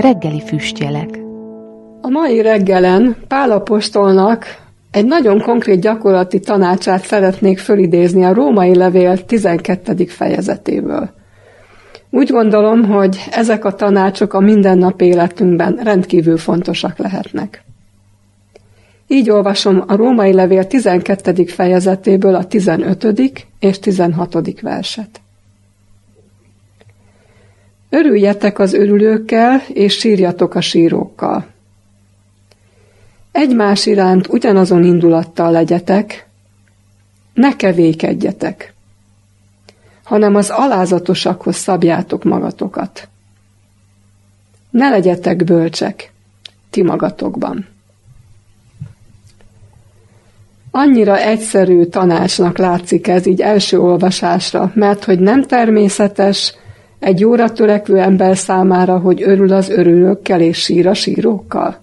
reggeli füstjelek. A mai reggelen Pálapostolnak egy nagyon konkrét gyakorlati tanácsát szeretnék fölidézni a római levél 12. fejezetéből. Úgy gondolom, hogy ezek a tanácsok a mindennapi életünkben rendkívül fontosak lehetnek. Így olvasom a római levél 12. fejezetéből a 15. és 16. verset. Örüljetek az örülőkkel, és sírjatok a sírókkal. Egymás iránt ugyanazon indulattal legyetek, ne kevékedjetek, hanem az alázatosakhoz szabjátok magatokat. Ne legyetek bölcsek ti magatokban. Annyira egyszerű tanácsnak látszik ez így első olvasásra, mert hogy nem természetes egy jóra törekvő ember számára, hogy örül az örülőkkel és sír a sírókkal.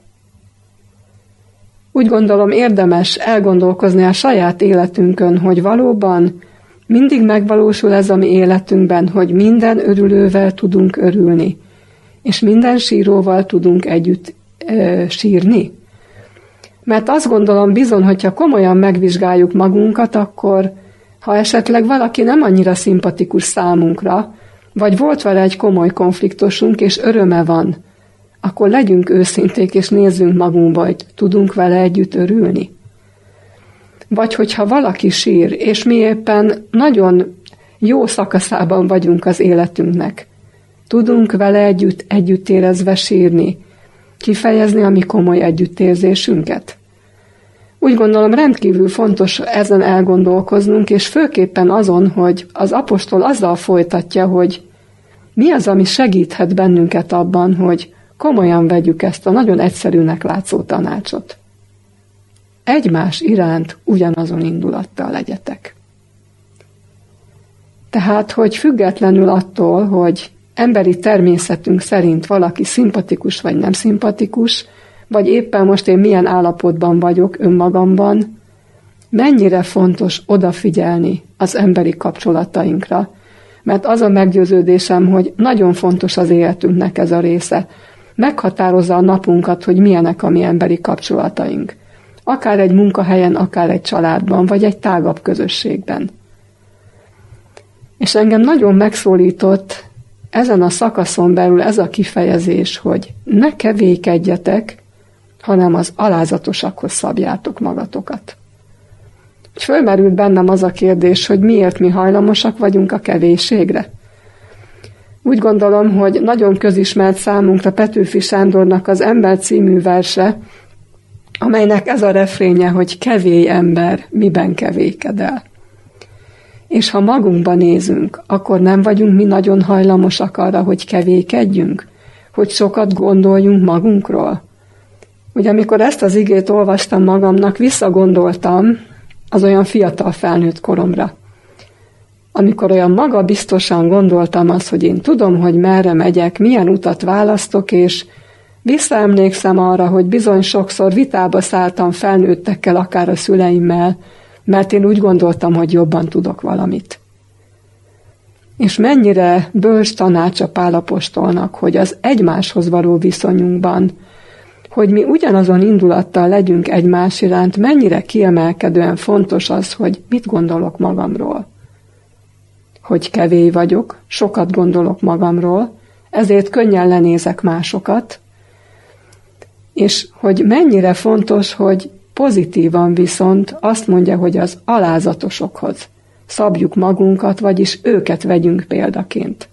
Úgy gondolom érdemes elgondolkozni a saját életünkön, hogy valóban mindig megvalósul ez a mi életünkben, hogy minden örülővel tudunk örülni, és minden síróval tudunk együtt e, sírni. Mert azt gondolom bizony, hogyha komolyan megvizsgáljuk magunkat, akkor ha esetleg valaki nem annyira szimpatikus számunkra, vagy volt vele egy komoly konfliktusunk, és öröme van, akkor legyünk őszinték, és nézzünk magunkba, hogy tudunk vele együtt örülni. Vagy hogyha valaki sír, és mi éppen nagyon jó szakaszában vagyunk az életünknek, tudunk vele együtt, együtt érezve sírni, kifejezni a mi komoly együttérzésünket. Úgy gondolom rendkívül fontos ezen elgondolkoznunk, és főképpen azon, hogy az apostol azzal folytatja, hogy mi az, ami segíthet bennünket abban, hogy komolyan vegyük ezt a nagyon egyszerűnek látszó tanácsot. Egymás iránt ugyanazon indulattal legyetek. Tehát, hogy függetlenül attól, hogy emberi természetünk szerint valaki szimpatikus vagy nem szimpatikus, vagy éppen most én milyen állapotban vagyok önmagamban, mennyire fontos odafigyelni az emberi kapcsolatainkra, mert az a meggyőződésem, hogy nagyon fontos az életünknek ez a része. Meghatározza a napunkat, hogy milyenek a mi emberi kapcsolataink. Akár egy munkahelyen, akár egy családban, vagy egy tágabb közösségben. És engem nagyon megszólított ezen a szakaszon belül ez a kifejezés, hogy ne kevékedjetek, hanem az alázatosakhoz szabjátok magatokat. Fölmerült bennem az a kérdés, hogy miért mi hajlamosak vagyunk a kevésségre. Úgy gondolom, hogy nagyon közismert számunkra Petőfi Sándornak az Ember című verse, amelynek ez a refrénye, hogy kevély ember, miben kevékedel. És ha magunkba nézünk, akkor nem vagyunk mi nagyon hajlamosak arra, hogy kevékedjünk, hogy sokat gondoljunk magunkról. Ugye amikor ezt az igét olvastam magamnak, visszagondoltam az olyan fiatal felnőtt koromra. Amikor olyan maga biztosan gondoltam azt, hogy én tudom, hogy merre megyek, milyen utat választok, és visszaemlékszem arra, hogy bizony sokszor vitába szálltam felnőttekkel, akár a szüleimmel, mert én úgy gondoltam, hogy jobban tudok valamit. És mennyire bölcs tanács a pálapostolnak, hogy az egymáshoz való viszonyunkban hogy mi ugyanazon indulattal legyünk egymás iránt, mennyire kiemelkedően fontos az, hogy mit gondolok magamról. Hogy kevély vagyok, sokat gondolok magamról, ezért könnyen lenézek másokat, és hogy mennyire fontos, hogy pozitívan viszont azt mondja, hogy az alázatosokhoz szabjuk magunkat, vagyis őket vegyünk példaként.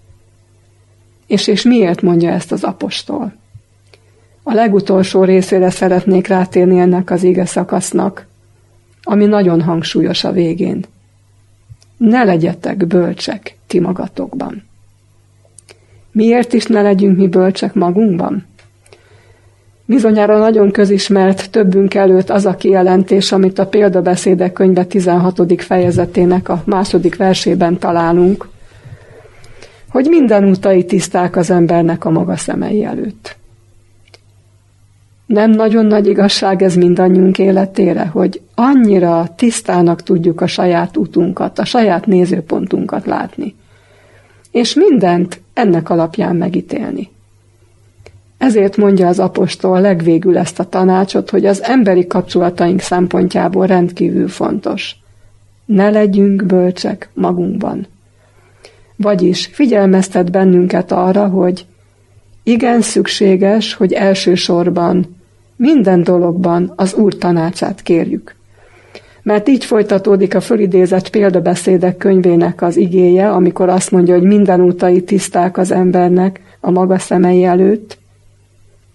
És, és miért mondja ezt az apostol? A legutolsó részére szeretnék rátérni ennek az ége szakasznak, ami nagyon hangsúlyos a végén. Ne legyetek bölcsek ti magatokban. Miért is ne legyünk mi bölcsek magunkban? Bizonyára nagyon közismert többünk előtt az a kijelentés, amit a példabeszédek könyve 16. fejezetének a második versében találunk, hogy minden utai tiszták az embernek a maga szemei előtt. Nem nagyon nagy igazság ez mindannyiunk életére, hogy annyira tisztának tudjuk a saját utunkat, a saját nézőpontunkat látni. És mindent ennek alapján megítélni. Ezért mondja az apostol legvégül ezt a tanácsot, hogy az emberi kapcsolataink szempontjából rendkívül fontos. Ne legyünk bölcsek magunkban. Vagyis figyelmeztet bennünket arra, hogy igen szükséges, hogy elsősorban minden dologban az Úr tanácsát kérjük. Mert így folytatódik a fölidézett példabeszédek könyvének az igéje, amikor azt mondja, hogy minden útai tiszták az embernek a maga szemei előtt,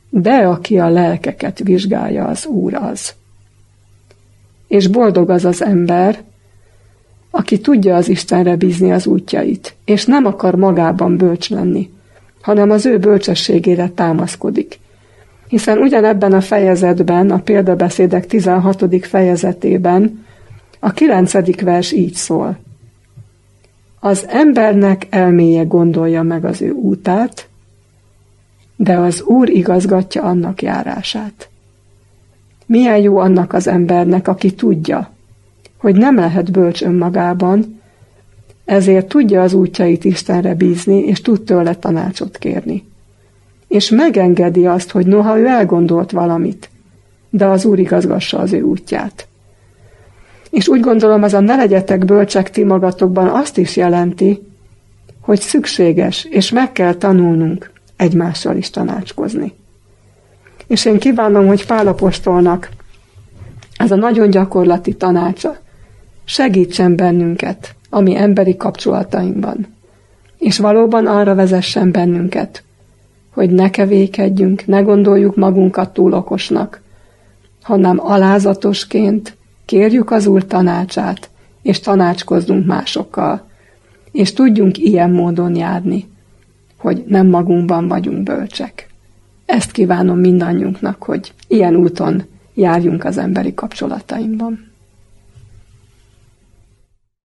de aki a lelkeket vizsgálja, az Úr az. És boldog az az ember, aki tudja az Istenre bízni az útjait, és nem akar magában bölcs lenni, hanem az ő bölcsességére támaszkodik. Hiszen ugyanebben a fejezetben, a példabeszédek 16. fejezetében a 9. vers így szól. Az embernek elméje gondolja meg az ő útát, de az Úr igazgatja annak járását. Milyen jó annak az embernek, aki tudja, hogy nem lehet bölcs önmagában, ezért tudja az útjait Istenre bízni, és tud tőle tanácsot kérni. És megengedi azt, hogy noha ő elgondolt valamit, de az Úr igazgassa az ő útját. És úgy gondolom, az a ne legyetek bölcsek ti magatokban azt is jelenti, hogy szükséges, és meg kell tanulnunk egymással is tanácskozni. És én kívánom, hogy Pálapostolnak ez a nagyon gyakorlati tanácsa segítsen bennünket a mi emberi kapcsolatainkban, és valóban arra vezessen bennünket, hogy ne kevékedjünk, ne gondoljuk magunkat túl okosnak, hanem alázatosként kérjük az Úr tanácsát, és tanácskozzunk másokkal, és tudjunk ilyen módon járni, hogy nem magunkban vagyunk bölcsek. Ezt kívánom mindannyiunknak, hogy ilyen úton járjunk az emberi kapcsolatainkban.